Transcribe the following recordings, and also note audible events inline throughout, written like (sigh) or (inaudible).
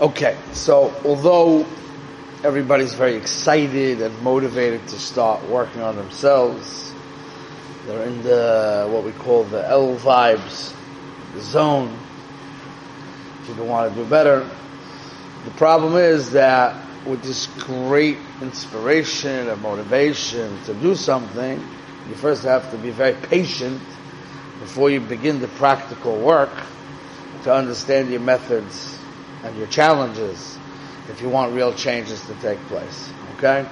Okay, so although everybody's very excited and motivated to start working on themselves, they're in the what we call the L vibes zone. People want to do better. The problem is that with this great inspiration and motivation to do something, you first have to be very patient before you begin the practical work to understand your methods and your challenges if you want real changes to take place. Okay?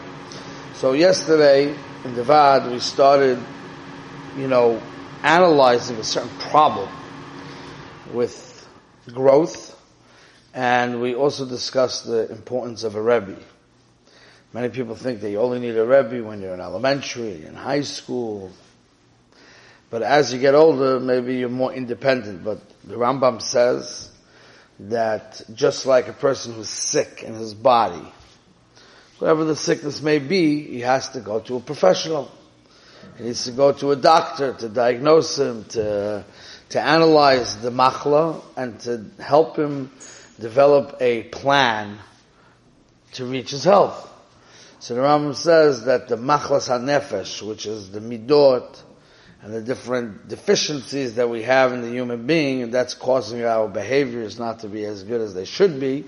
So yesterday in the VAD we started, you know, analyzing a certain problem with growth and we also discussed the importance of a Rebbe. Many people think that you only need a Rebbe when you're in elementary, in high school. But as you get older, maybe you're more independent. But the Rambam says that just like a person who's sick in his body, whatever the sickness may be, he has to go to a professional. He needs to go to a doctor to diagnose him, to, to analyze the machla, and to help him develop a plan to reach his health. So the Rambam says that the machlas hanefesh, which is the midot, and the different deficiencies that we have in the human being, and that's causing our behaviors not to be as good as they should be,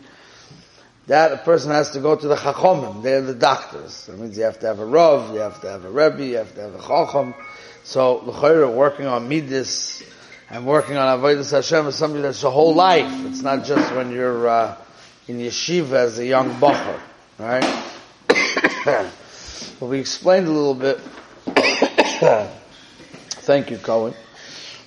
that a person has to go to the chachomim. They're the doctors. That means you have to have a rav, you have to have a rebbe, you have to have a chacham. So the working on midis and working on avodas Hashem is something that's your whole life. It's not just when you're uh, in yeshiva as a young bacher, right? (coughs) well, we explained a little bit. (coughs) Thank you, Cohen.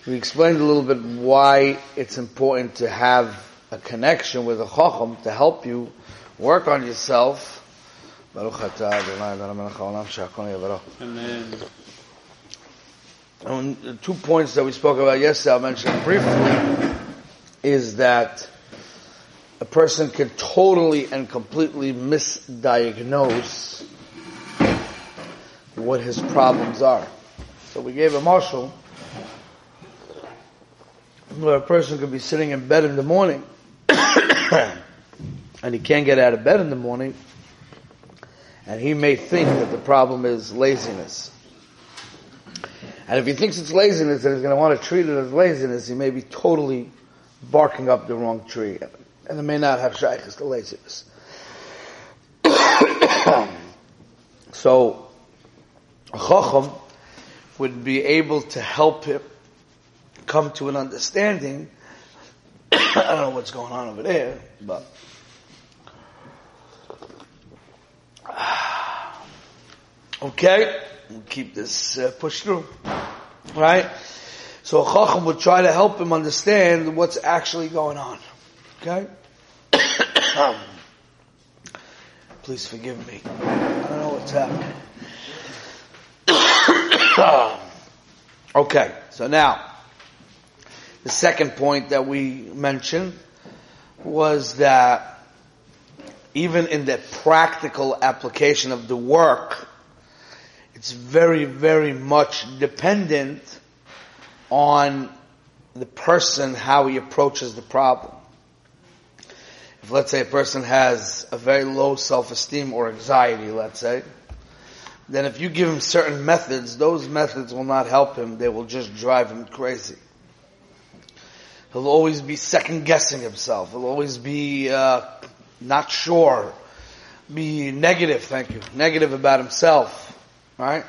We explained a little bit why it's important to have a connection with a chacham to help you work on yourself. Amen. And the two points that we spoke about yesterday, I'll mention briefly, is that a person can totally and completely misdiagnose what his problems are. So we gave a marshal where a person could be sitting in bed in the morning (coughs) and he can't get out of bed in the morning and he may think that the problem is laziness. And if he thinks it's laziness and he's going to want to treat it as laziness, he may be totally barking up the wrong tree. And it may not have shaykhs to laziness. (coughs) so, chacham would be able to help him come to an understanding. (coughs) I don't know what's going on over there, but (sighs) okay, we'll keep this uh, push through, right? So a chacham would try to help him understand what's actually going on. Okay, (coughs) please forgive me. I don't know what's happening. (coughs) okay, so now, the second point that we mentioned was that even in the practical application of the work, it's very, very much dependent on the person, how he approaches the problem. If let's say a person has a very low self-esteem or anxiety, let's say, then if you give him certain methods, those methods will not help him. They will just drive him crazy. He'll always be second guessing himself. He'll always be uh, not sure, be negative. Thank you, negative about himself. Right?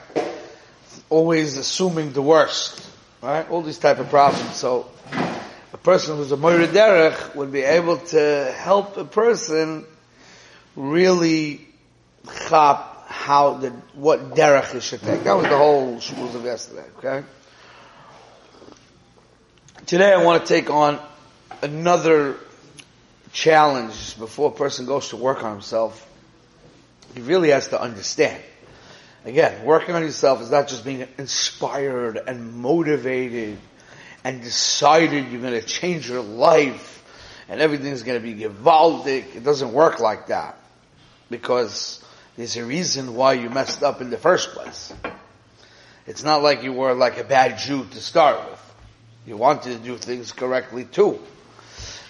Always assuming the worst. Right? All these type of problems. So a person who's a Moira Derech would be able to help a person really chop how the what derech he should take. That was the whole shmuz of yesterday. Okay. Today I want to take on another challenge before a person goes to work on himself. He really has to understand. Again, working on yourself is not just being inspired and motivated and decided you're going to change your life and everything's going to be gewaldic. It doesn't work like that because there's a reason why you messed up in the first place. It's not like you were like a bad Jew to start with. You wanted to do things correctly too.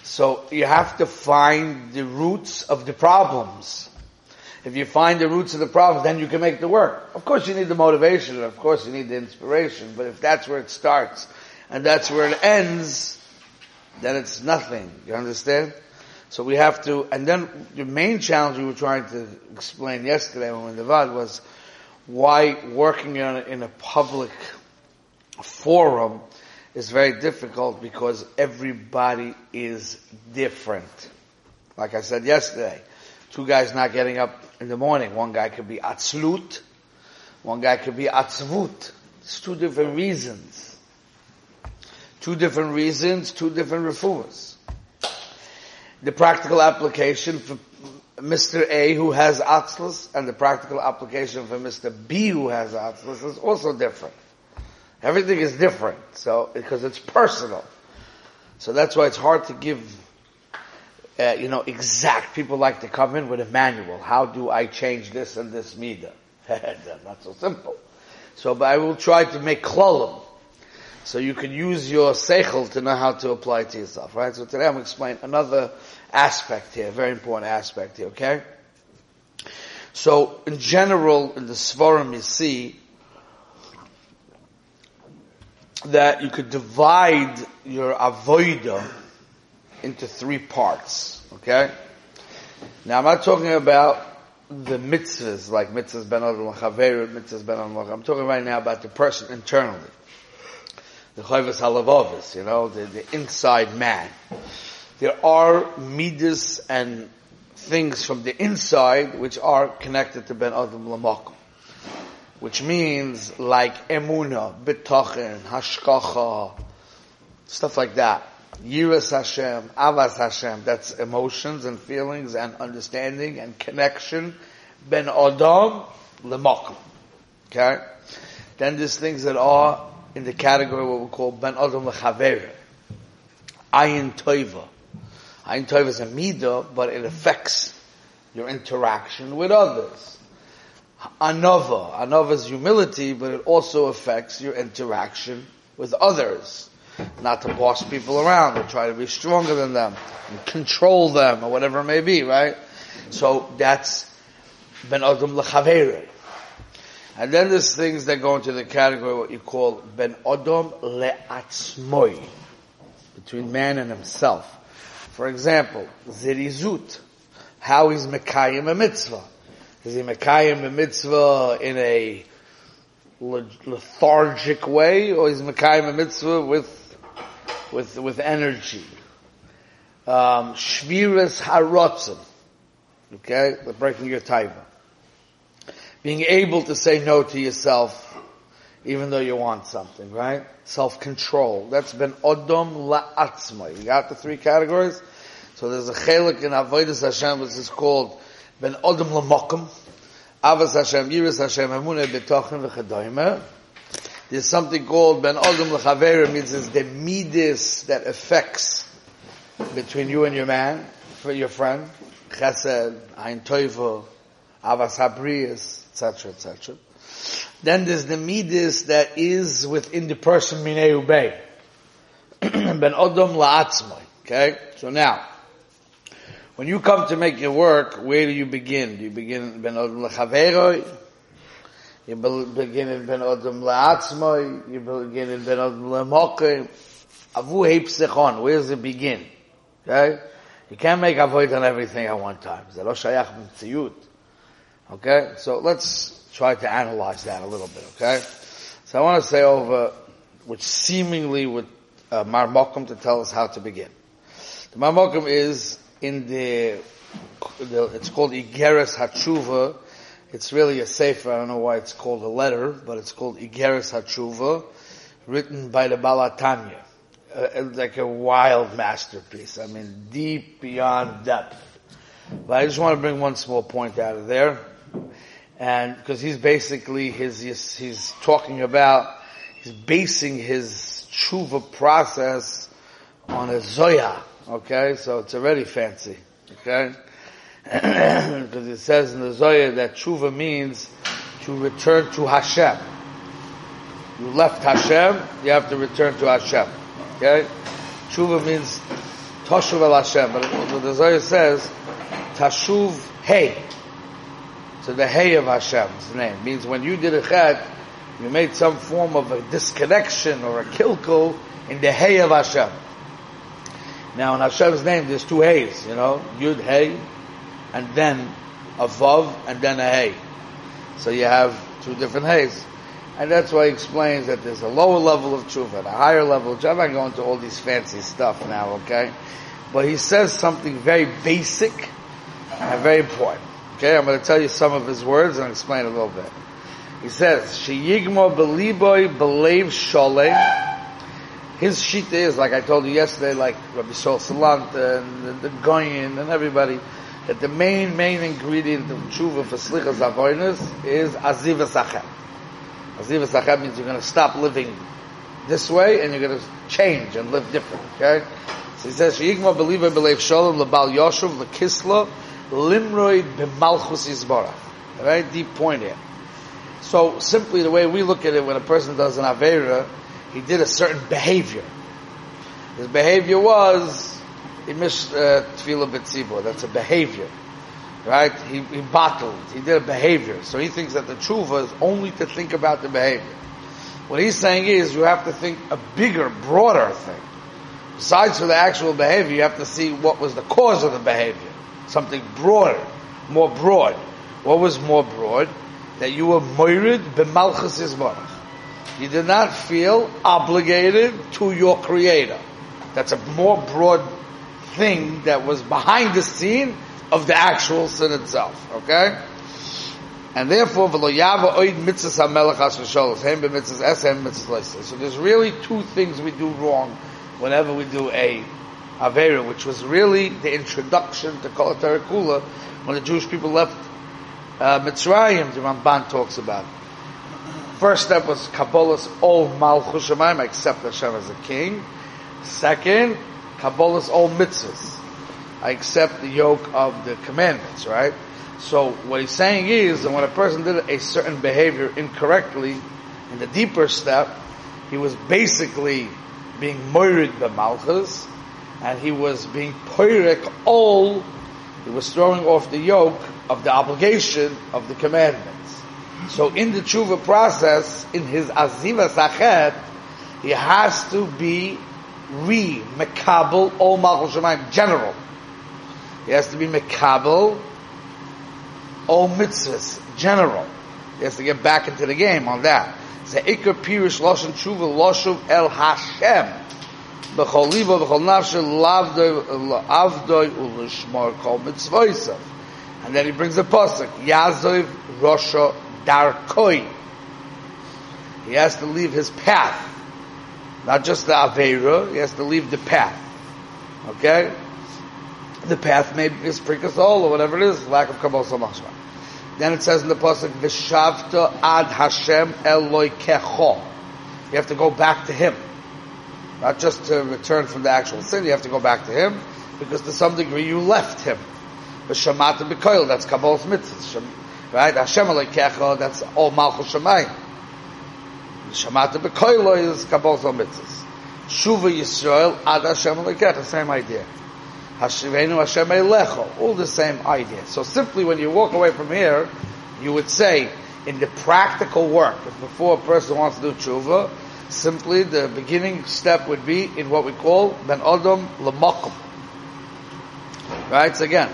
So you have to find the roots of the problems. If you find the roots of the problems, then you can make the work. Of course you need the motivation, of course you need the inspiration, but if that's where it starts, and that's where it ends, then it's nothing. You understand? So we have to, and then the main challenge we were trying to explain yesterday when we were in the VAD was why working in a, in a public forum is very difficult because everybody is different. Like I said yesterday, two guys not getting up in the morning. One guy could be atzlut, one guy could be atzvut. It's two different reasons. Two different reasons, two different refuahs. The practical application for Mr. A who has atzlus and the practical application for Mr. B who has atzlus is also different. Everything is different, so because it's personal. So that's why it's hard to give, uh, you know, exact. People like to come in with a manual. How do I change this and this midah? (laughs) Not so simple. So, but I will try to make klolim. So you can use your seichel to know how to apply it to yourself, right? So today I'm going to explain another aspect here, very important aspect here, okay? So in general, in the Svarim you see that you could divide your avoida into three parts. Okay? Now I'm not talking about the mitzvahs, like mitzvahs ben adam mitzvahs ben adam I'm talking right now about the person internally. The chayvus halavavis, you know, the, the inside man. There are midas and things from the inside which are connected to ben adam lamakom which means like emuna, bitochen, hashkacha, stuff like that. Yiras Hashem, Avas Hashem, that's emotions and feelings and understanding and connection. Ben Adam lemakom. Okay? Then there's things that are in the category what we call Ben Adam lechaver. Ayin Toiva. Ayin Toiva is a midah, but it affects your interaction with others anova. Anova is humility, but it also affects your interaction with others. Not to boss people around or try to be stronger than them and control them or whatever it may be, right? So that's ben adam lechavere. And then there's things that go into the category what you call ben adam le'atzmoi, between man and himself. For example, zirizut, how he's mekayim a mitzvah. Is he Mekayim a mitzvah in a lethargic way, or is Mekayim a mitzvah with, with, with energy? Um, Shviras harotzim. Okay? Breaking your taiva. Being able to say no to yourself, even though you want something, right? Self-control. That's been odom la'atzma. You got the three categories? So there's a chelik in Avodah Hashem which is called ben odom lamokum, avas Hashem, yiras Hashem, emunah betochen v'chadoyme. There's something called ben odom l'chaverim, means it's the midis that affects between you and your man, for your friend, chesed, ein toivo, avas habrias, etc., etc. Then there's the midis that is within the person minei ubei. (clears throat) ben odom la'atzmai. Okay? So now, when you come to make your work, where do you begin? Do you begin ben odom lechaveroi? You begin in ben odom le'atzmoi? You begin in ben odom le'mokim? Avu heipsechon. Where does it begin? Okay? You can't make avoid on everything at one time. Okay? So let's try to analyze that a little bit, okay? So I want to say over, which seemingly would, uh, Marmokum to tell us how to begin. The Marmokum is in the, the it's called Igeres Hatshuva. It's really a sefer. I don't know why it's called a letter, but it's called Igeres Hatshuva, written by the Baal HaTanya. Uh, like a wild masterpiece. I mean, deep beyond depth. But I just want to bring one small point out of there. And because he's basically his, he's, he's talking about, he's basing his tshuva process on a zoya, Okay, so it's already fancy. Okay, (clears throat) because it says in the zoya that tshuva means to return to Hashem. You left Hashem, you have to return to Hashem. Okay, tshuva means Tashuv el Hashem. But the zoya says, Tashuv Hey. So the Hey of Hashem's name means when you did a chet, you made some form of a disconnection or a kilkel in the Hey of Hashem. Now in Hashem's name, there's two Heys, you know, Yud Hey, and then a Vav, and then a Hey. So you have two different Heys. And that's why he explains that there's a lower level of tshuva and a higher level of. I'm not going into all these fancy stuff now, okay? But he says something very basic and very important. Okay, I'm going to tell you some of his words and explain a little bit. He says, "Sheyigmo beliboy believe sholem." His shita is like I told you yesterday, like Rabbi Shol Salant and the, the Goyin and everybody, that the main main ingredient of tshuva for slichas avoinus is azivas achem. Azivas achem means you're going to stop living this way and you're going to change and live different. Okay, so he says, "Sheyigmo beliboy believe sholem lebal yoshuv lekisla." Limroid b'malchus yisbarach. Very deep point here. So simply the way we look at it, when a person does an avera, he did a certain behavior. His behavior was he missed uh, tefillah b'tzibor. That's a behavior, right? He, he battled. He did a behavior. So he thinks that the tshuva is only to think about the behavior. What he's saying is you have to think a bigger, broader thing. Besides for the actual behavior, you have to see what was the cause of the behavior something broader, more broad. What was more broad? That you were moirid b'malchus yisbarach. You did not feel obligated to your creator. That's a more broad thing that was behind the scene of the actual sin itself. Okay? And therefore, v'lo oid mitzvahs ha-melech ha-shosholos, hem b'mitzvahs es, hem mitzvahs So there's really two things we do wrong whenever we do a Avera, which was really the introduction to Kol Kula when the Jewish people left uh, Mitzrayim, the Ramban talks about. First step was Kabbalah's all Malchus I accept Hashem as a king. Second, Kabbalah's all mitzvahs. I accept the yoke of the commandments, right? So what he's saying is that when a person did a certain behavior incorrectly, in the deeper step, he was basically being murdered by Malchus, and he was being poirik all, he was throwing off the yoke of the obligation of the commandments. So in the tshuva process, in his aziva sachet, he has to be re mekabel all malchus shemayim general. He has to be mekabel all mitzvahs general. He has to get back into the game on that. Ze'ikar pirish loshen tshuva loshuv el Hashem b'chol libo b'chol nafshe avdoi ulishmor kol mitzvoisav. And then he brings a pasuk, Yazov Rosha Darkoi. He has to leave his path. Not just the Aveira, he has to leave the path. Okay? The path may be Sprikasol or whatever it is, lack of Kabbalah Samachshma. Then it says in the pasuk, Vishavta ad Hashem Eloi Kecho. You have to go back to Him. Not just to return from the actual sin, you have to go back to him, because to some degree you left him. But Shamata B'koil, that's Kabbalah's mitzvahs. Right? Hashem Aleikecha, that's all Malchus Shemayim. Shamata B'koil is Kabbalah's mitzvahs. Shuva Yisrael, Ad Hashem Aleikecha, same idea. Hashivenu Hashem Eilecho, all the same idea. So simply when you walk away from here, you would say, in the practical work, if before a person wants to do tshuva, Simply, the beginning step would be in what we call ben adam lemakom. Right? So again,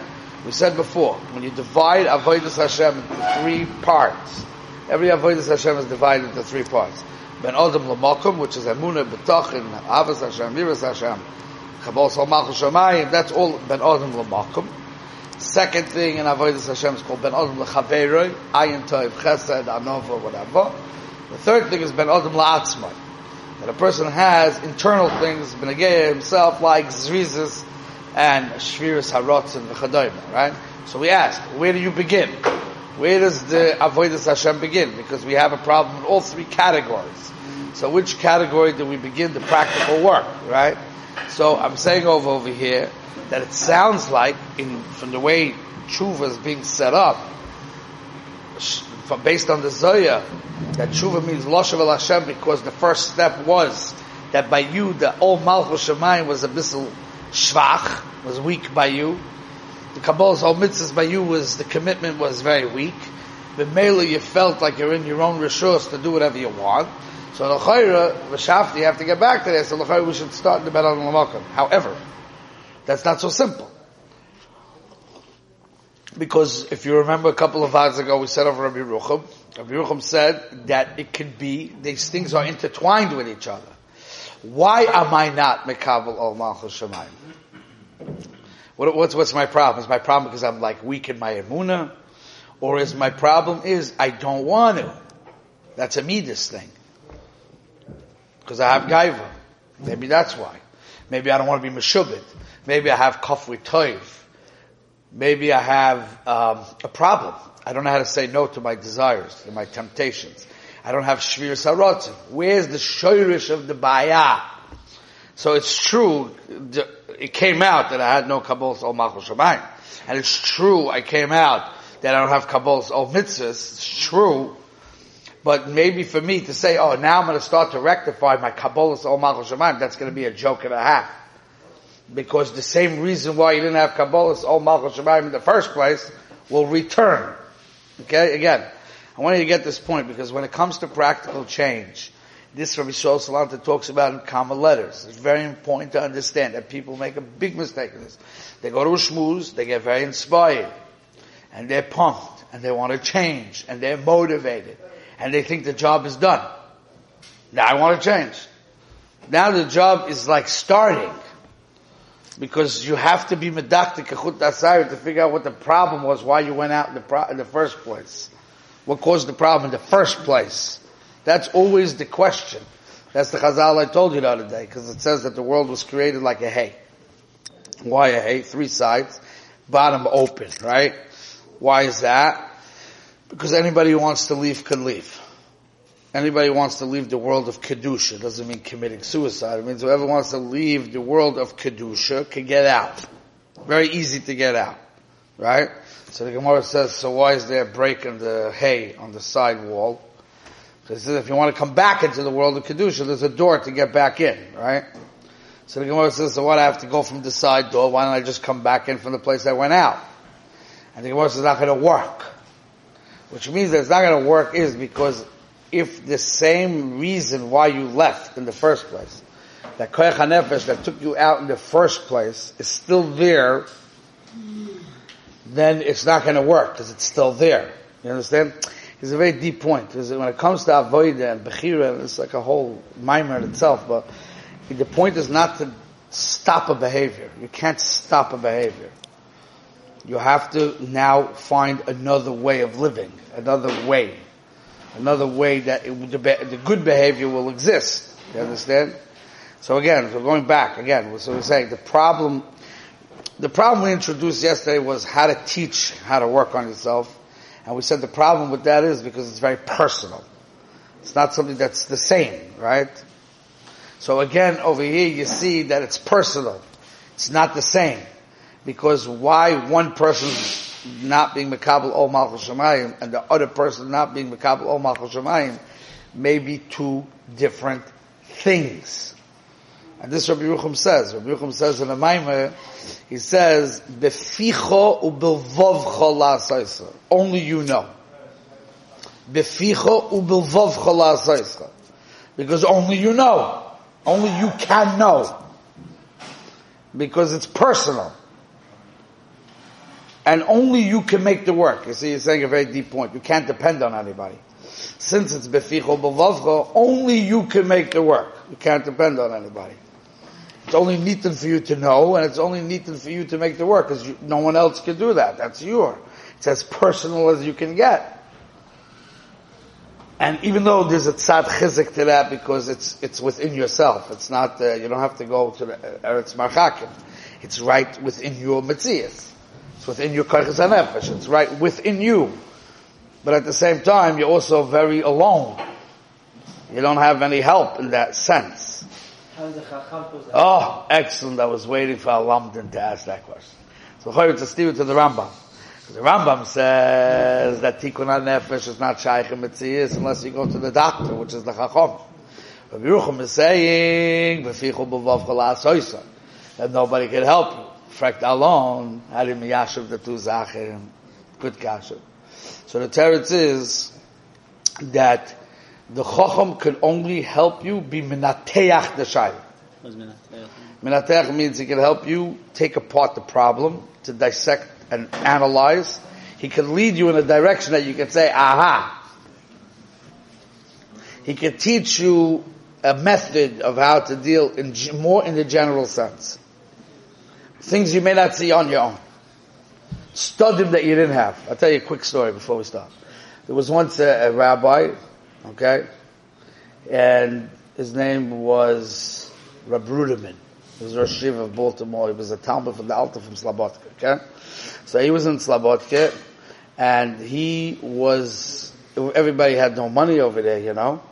we said before, when you divide avodas Hashem into three parts, every avodas Hashem is divided into three parts. Ben adam lemakom, which is emunah betachin, avas Hashem, miras Hashem, kabal salmachus shemayim. That's all ben adam lemakom. Second thing in avodas Hashem is called ben adam lechaveroi, ayin toiv, chesed, anova, whatever. The third thing is ben adam la'atzmai. That a person has internal things, benegei himself, like zrizis and shviris harotz and v'chadoyim, right? So we ask, where do you begin? Where does the avodas Hashem begin? Because we have a problem in all three categories. So which category do we begin the practical work, right? So I'm saying over over here that it sounds like, in from the way tshuva is being set up, based on the Zoya, that tshuva means Loshav El Hashem because the first step was that by you the old Malchus Shemayim was a bissel shvach, was weak by you. The Kabbalah's all mitzvahs by you was, the commitment was very weak. But mainly you felt like you're in your own rishos to do whatever you want. So the l'chayra, v'shafti, you have to get back to this. So l'chayra, we should start the Bedan Lamakim. However, that's not so simple. Because if you remember a couple of hours ago, we said over Rabbi Rucham, Rabbi Rucham said that it could be, these things are intertwined with each other. Why am I not Mekabel al Malchus Shemayim? What, what's, what's my problem? Is my problem because I'm like weak in my emuna? Or is my problem is I don't want to? That's a midas thing. Because I have gaiva. Maybe that's why. Maybe I don't want to be meshubit. Maybe I have kafri toiv. Maybe I have um, a problem. I don't know how to say no to my desires, to my temptations. I don't have shvir. Where's the shoyrish of the bayah? So it's true, it came out that I had no kabbalah malchus shemayim. And it's true, I came out that I don't have kabbalah ol mitzvahs. It's true. But maybe for me to say, oh, now I'm going to start to rectify my kabbalah malchus shemayim, that's going to be a joke and a half. Because the same reason why you didn't have kabbalah ol malchus shemayim in the first place will return. Okay, again, I want you to get this point because when it comes to practical change, this Rabbi Shaul Salanter talks about in common letters. It's very important to understand that people make a big mistake in this. They go to a shmooze, they get very inspired, and they're pumped, and they want to change, and they're motivated, and they think the job is done. Now I want to change. Now the job is like starting because you have to be medactic to figure out what the problem was, why you went out in the, pro- in the first place. What caused the problem in the first place? That's always the question. That's the chazal I told you the other day, because it says that the world was created like a hay. Why a hay? Three sides, bottom open, right? Why is that? Because anybody who wants to leave can leave. Anybody wants to leave the world of Kedusha doesn't mean committing suicide. It means whoever wants to leave the world of Kedusha can get out. Very easy to get out. Right? So the Gemara says, so why is there a break in the hay on the side wall? Says if you want to come back into the world of Kedusha, there's a door to get back in, right? So the Gemara says, so what, I have to go from the side door, why don't I just come back in from the place I went out? And the Gemara says, it's not going to work. Which means that it's not going to work is because if the same reason why you left in the first place, that koyach hanefesh that took you out in the first place is still there, then it's not going to work because it's still there. You understand? It's a very deep point because when it comes to avoida and bechira, it's like a whole mimer in itself. But the point is not to stop a behavior. You can't stop a behavior. You have to now find another way of living, another way another way that it, the, the, good behavior will exist. You understand? So again, so going back again, so we're saying the problem, the problem we introduced yesterday was how to teach how to work on yourself, and we said the problem with that is because it's very personal. It's not something that's the same, right? So again, over here you see that it's personal. It's not the same. Because why one person's not being Mekabel Ol Malchus Shemayim and the other person not being Mekabel Ol Malchus Shemayim may be two different things. And this Rabbi Yerucham says, Rabbi Yerucham says in the Maimer, he says, Beficho ubelvovcho la'asaisa. Only you know. Beficho ubelvovcho la'asaisa. Because only you know. Only you can know. Because it's personal and only you can make the work. You see, you're saying a very deep point. You can't depend on anybody. Since it's beficho b'vavcho, only you can make the work. You can't depend on anybody. It's only neaten for you to know, and it's only neaten for you to make the work, because no one else can do that. That's your. It's as personal as you can get. And even though there's a tzad chizik to that, because it's it's within yourself. It's not. Uh, you don't have to go to the Eretz Marchakim. It's right within your mitzias. It's within your karchas hanefesh. It's right within you. But at the same time, you're also very alone. You don't have any help in that sense. Oh, excellent. I was waiting for Alamdin to ask that question. So it's a steer to the Rambam. The Rambam says that Tikkun HaNefesh is not Shaykh Metzias unless you go to the doctor, which is the Chacham. Rabbi Yerucham is saying, that and nobody can help you. Frekt alone, Harim Yashav the two Zacher, good kasha. So the teretz is that the Chacham can only help you be minateach the shayla. Minateach means he can help you take apart the problem, to dissect and analyze. He can lead you in a direction that you can say, aha. He can teach you a method of how to deal in more in the general sense. Things you may not see on your own. Studim that you didn't have. I'll tell you a quick story before we start. There was once a, a rabbi, okay, and his name was Rab Ruderman. He was Rosh of Baltimore. He was a Talmud from the Alta from Slabodka, okay? So he was in Slabodka, and he was, everybody had no money over there, you know?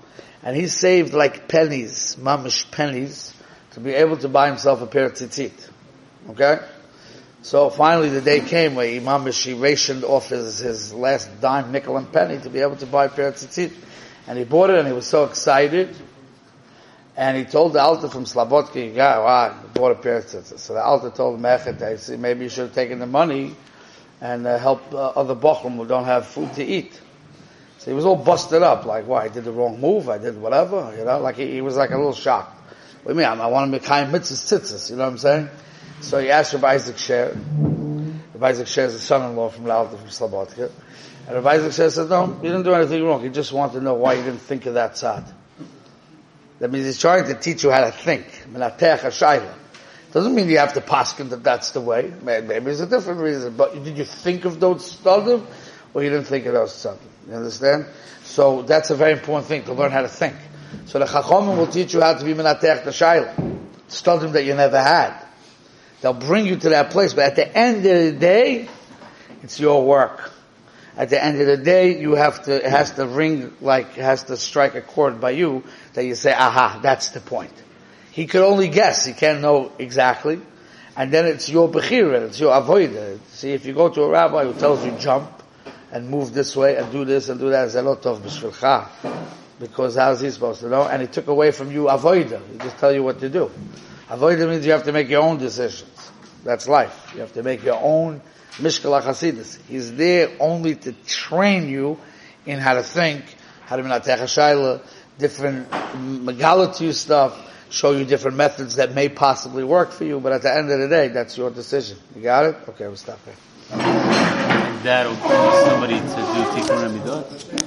And he saved like pennies, mamish pennies, to be able to buy himself a pair of tzitzit. Okay? So finally the day came where Imam he rationed off his, his last dime, nickel and penny to be able to buy a pair of tzitzit. And he bought it and he was so excited. And he told the Alta from Slabodka, yeah, he bought a pair of tzitzit. So the Alta told Mechet, maybe you should have taken the money and uh, help uh, other Bochum who don't have food to eat. So he was all busted up, like, why, I did the wrong move, I did whatever, you know, like he, he was like a little shocked. What do you mean? I, I want to make kind mitzvahs tzitzis, you know what I'm saying? So he asked Rabbi Isaac Sher. Rabbi Isaac Sher is the son-in-law from Lalta from Slobodka. And Rabbi Isaac Sher said, no, you didn't do anything wrong. He just wanted to know why you didn't think of that side. That means he's trying to teach you how to think. Doesn't mean you have to paskin that that's the way. Maybe there's a different reason. But did you think of those stadim, or you didn't think of those stadim? You understand? So that's a very important thing to learn how to think. So the chachamim will teach you how to be menatech the shayla, stadim that you never had. They'll bring you to that place, but at the end of the day, it's your work. At the end of the day, you have to, it has to ring like, has to strike a chord by you that you say, aha, that's the point. He could only guess, he can't know exactly. And then it's your bechira, it's your avoider. See, if you go to a rabbi who tells you jump, and move this way, and do this, and do that, zelotov b'shvilcha. Because how's he supposed to know? And he took away from you avoider. He just tell you what to do. Avodah means you have to make your own decisions. That's life. You have to make your own Mishkala Hasidus. He's there only to train you in how to think, how to be shaila, different megalatu stuff, show you different methods that may possibly work for you, but at the end of the day, that's your decision. You got it? Okay, we'll stop here. That will somebody to do?